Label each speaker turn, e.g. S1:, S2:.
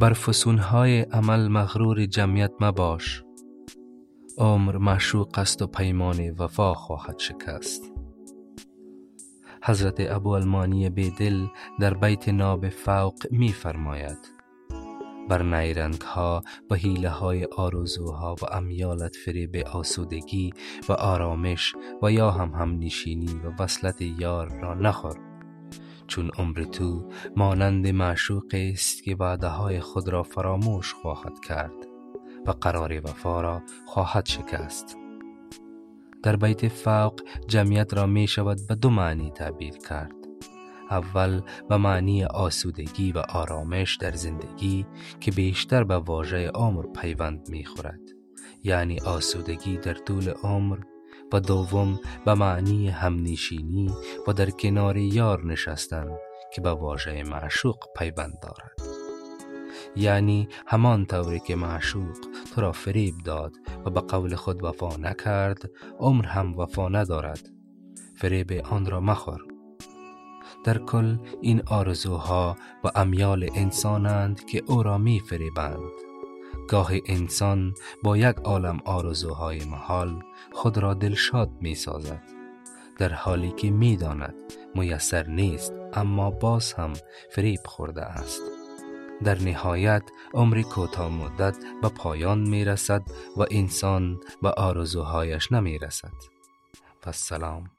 S1: بر فسونهای عمل مغرور جمعیت مباش. عمر معشوق است و پیمان وفا خواهد شکست. حضرت ابو المانی بیدل در بیت ناب فوق می فرماید بر نیرنگ ها و حیله های آرزوها و امیالت فریب آسودگی و آرامش و یا هم هم نشینی و وصلت یار را نخور. چون عمر تو مانند معشوق است که وعده های خود را فراموش خواهد کرد و قرار وفا را خواهد شکست. در بیت فوق جمعیت را می شود به دو معنی تعبیر کرد. اول به معنی آسودگی و آرامش در زندگی که بیشتر به واژه عمر پیوند می خورد. یعنی آسودگی در طول عمر و دوم به معنی همنشینی و در کنار یار نشستن که به واژه معشوق پیوند دارد. یعنی همان طوری که معشوق تو را فریب داد و به قول خود وفا نکرد عمر هم وفا ندارد. فریب آن را مخور. در کل این آرزوها و امیال انسانند که او را می فریبند گاه انسان با یک عالم آرزوهای محال خود را دلشاد می سازد در حالی که می داند میسر نیست اما باز هم فریب خورده است. در نهایت عمر کوتاه مدت به پایان می رسد و انسان به آرزوهایش نمی رسد و سلام.